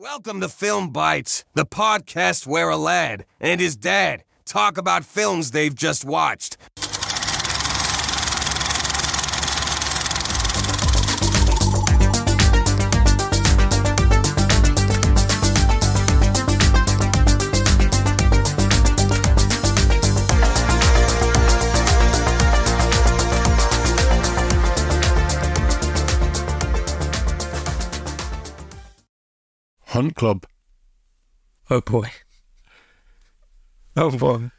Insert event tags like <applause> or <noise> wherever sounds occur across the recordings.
Welcome to Film Bites, the podcast where a lad and his dad talk about films they've just watched. Hunt Club. Oh boy. Oh boy.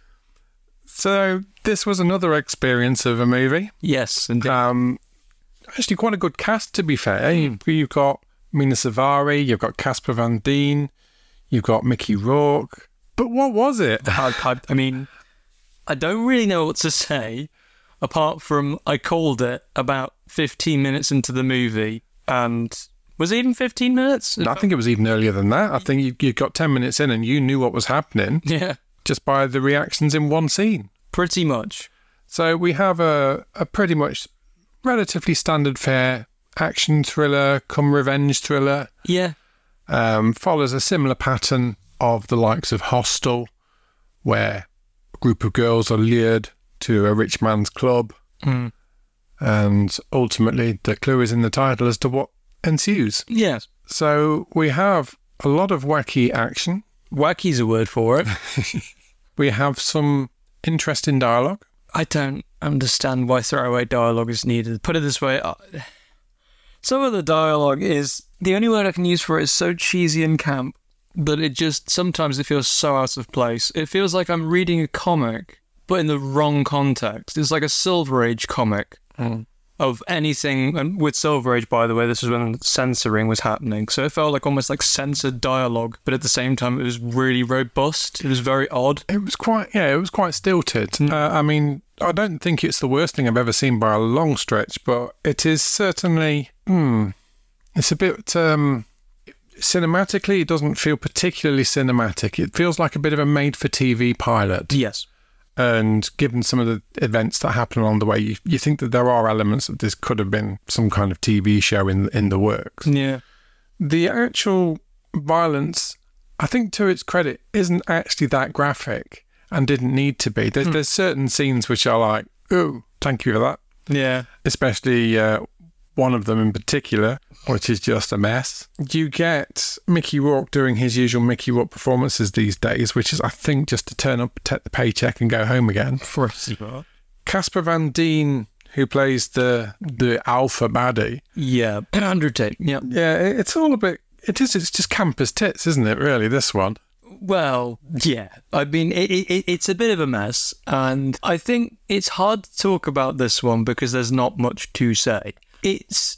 So this was another experience of a movie. Yes, indeed. Um, actually, quite a good cast to be fair. You've, you've got Mena Suvari, you've got Casper Van Dien, you've got Mickey Rourke. But what was it? I, I, I mean, I don't really know what to say apart from I called it about 15 minutes into the movie. And was it even 15 minutes? I think it was even earlier than that. I think you, you got 10 minutes in and you knew what was happening Yeah, just by the reactions in one scene. pretty much. So we have a, a pretty much relatively standard fare action thriller, come revenge thriller. Yeah, um, follows a similar pattern of the likes of Hostel, where a group of girls are lured to a rich man's club, Mm. and ultimately the clue is in the title as to what ensues. yes. So we have a lot of wacky action. Wacky's a word for it. <laughs> We have some interesting dialogue. I don't understand why throwaway dialogue is needed. Put it this way uh, some of the dialogue is the only word I can use for it is so cheesy and camp that it just sometimes it feels so out of place. It feels like I'm reading a comic, but in the wrong context. It's like a Silver Age comic of anything. And with Silver Age, by the way, this is when censoring was happening. So it felt like almost like censored dialogue, but at the same time, it was really robust. It was very odd. It was quite, yeah, it was quite stilted. Uh, I mean, I don't think it's the worst thing I've ever seen by a long stretch, but it is certainly, hmm, it's a bit, um, cinematically, it doesn't feel particularly cinematic. It feels like a bit of a made for TV pilot. Yes. And given some of the events that happen along the way, you, you think that there are elements that this could have been some kind of TV show in in the works. Yeah. The actual violence, I think to its credit, isn't actually that graphic and didn't need to be. There's, there's certain scenes which are like, oh, thank you for that. Yeah. Especially uh, one of them in particular, which is just a mess. You get Mickey Rourke doing his usual Mickey Rourke performances these days, which is, I think, just to turn up, take the paycheck, and go home again. <laughs> Casper Van Dien, who plays the the alpha baddie, Yeah, Andrew Tate. Yeah. yeah, it's all a bit. It is. It's just campus tits, isn't it? Really, this one. Well, yeah. I mean, it, it, it's a bit of a mess, and I think it's hard to talk about this one because there's not much to say. It's.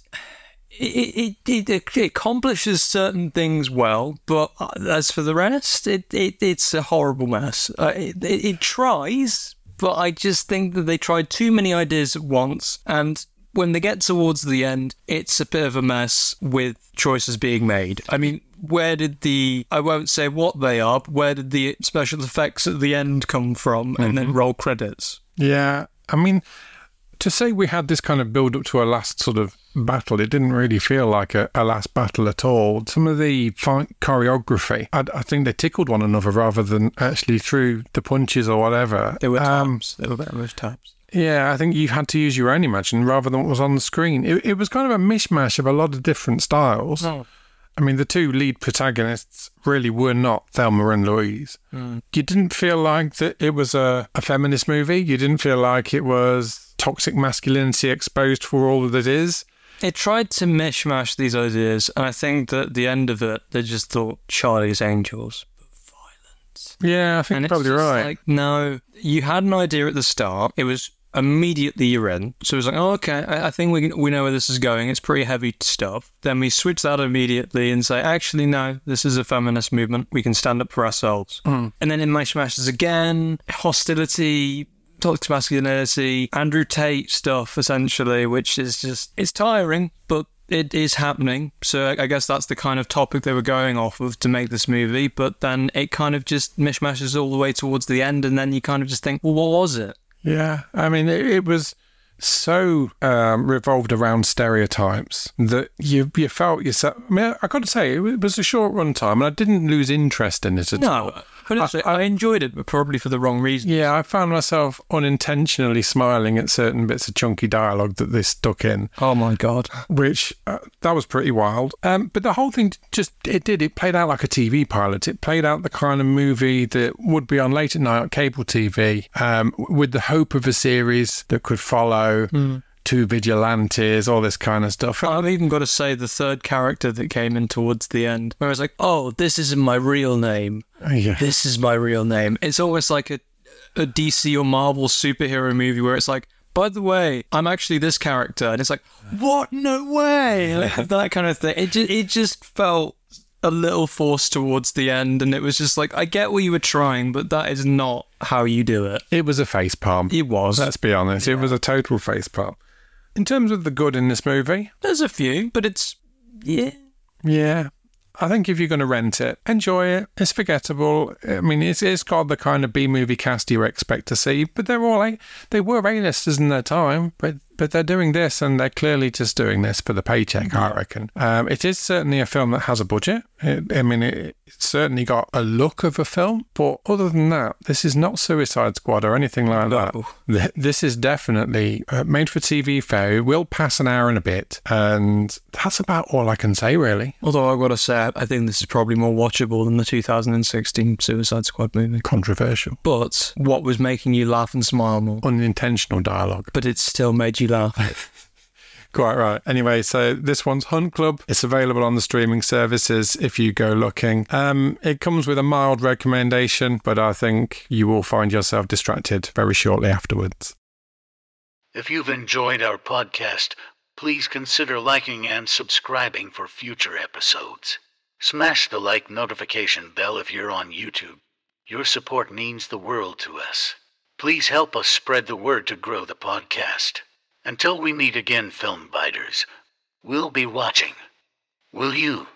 It, it, it, it accomplishes certain things well, but uh, as for the rest, it, it it's a horrible mess. Uh, it, it, it tries, but I just think that they tried too many ideas at once, and when they get towards the end, it's a bit of a mess with choices being made. I mean, where did the I won't say what they are, but where did the special effects at the end come from, and then roll credits? Yeah, I mean, to say we had this kind of build up to a last sort of battle, it didn't really feel like a, a last battle at all. Some of the fight choreography, I, I think they tickled one another rather than actually threw the punches or whatever. There were Um, times. there were much times. Yeah, I think you had to use your own imagination rather than what was on the screen. It, it was kind of a mishmash of a lot of different styles. Oh. I mean, the two lead protagonists really were not Thelma and Louise. You didn't feel like that it was a, a feminist movie. You didn't feel like it was toxic masculinity exposed for all that it is. It tried to mishmash these ideas, and I think that at the end of it, they just thought Charlie's Angels. But violence. Yeah, I think And probably right. like, no, you had an idea at the start. It was immediately you're in. So it was like, oh, okay, I, I think we we know where this is going. It's pretty heavy stuff. Then we switch that immediately and say, actually, no, this is a feminist movement. We can stand up for ourselves. Hmm. And then it mishmashes again, hostility. Toxic masculinity, Andrew Tate stuff, essentially, which is just, it's tiring, but it is happening. So I I guess that's the kind of topic they were going off of to make this movie. But then it kind of just mishmashes all the way towards the end, and then you kind of just think, well, what was it? Yeah, I mean, it, it was so um, revolved around stereotypes that you you felt yourself. I mean, I got to say, it was a short run time, and I didn't lose interest in it at all. But I, I enjoyed it, but probably for the wrong reason. Yeah, I found myself unintentionally smiling at certain bits of chunky dialogue that they stuck in, Oh my god. which uh, that was pretty wild. Um, but the whole thing just it did it played out like a TV pilot. It played out the kind of movie that would be on late at night on cable TV, um, with the hope of a series that could follow. Two vigilantes, all this kind of stuff. I've even got to say the third character that came in towards the end, where I was like, "Oh, this isn't my real name. Oh, yeah. This is my real name." It's almost like a a DC or Marvel superhero movie where it's like, "By the way, I'm actually this character," and it's like, "What? No way!" <laughs> Like, that kind of thing. It just it just felt a little forced towards the end, and it was just like, I get what you were trying, but that is not how you do it. It was a face palm. It was. Let's be honest. It was a total face palm. In terms of the good in this movie, There's a few, but it's yeah. yeah. I think if you're going to rent it, enjoy it. It's forgettable. I mean, it's, it's got the kind of B movie cast you expect to see, but they're all A, they were A-listers in their time, but but they're doing this and they're clearly just doing this for the paycheck, I reckon. Um, it is certainly a film that has a budget. It, I mean, it, it's certainly got a look of a film, but other than that, this is not Suicide Squad or anything like that. No. Th- This is definitely uh, made for TV fare. It will pass an hour and a bit, and that's about all I can say, really. Although I've got to say, I think this is probably more watchable than the 2016 Suicide Squad movie. Controversial. But what was making you laugh and smile more? Unintentional dialogue. But it still made you laugh. <laughs> Quite right. Anyway, so this one's Hunt Club. It's available on the streaming services if you go looking. Um, it comes with a mild recommendation, but I think you will find yourself distracted very shortly afterwards. If you've enjoyed our podcast, please consider liking and subscribing for future episodes. Smash the like notification bell if you're on YouTube. Your support means the world to us. Please help us spread the word to grow the podcast. Until we meet again, film biters, we'll be watching. Will you?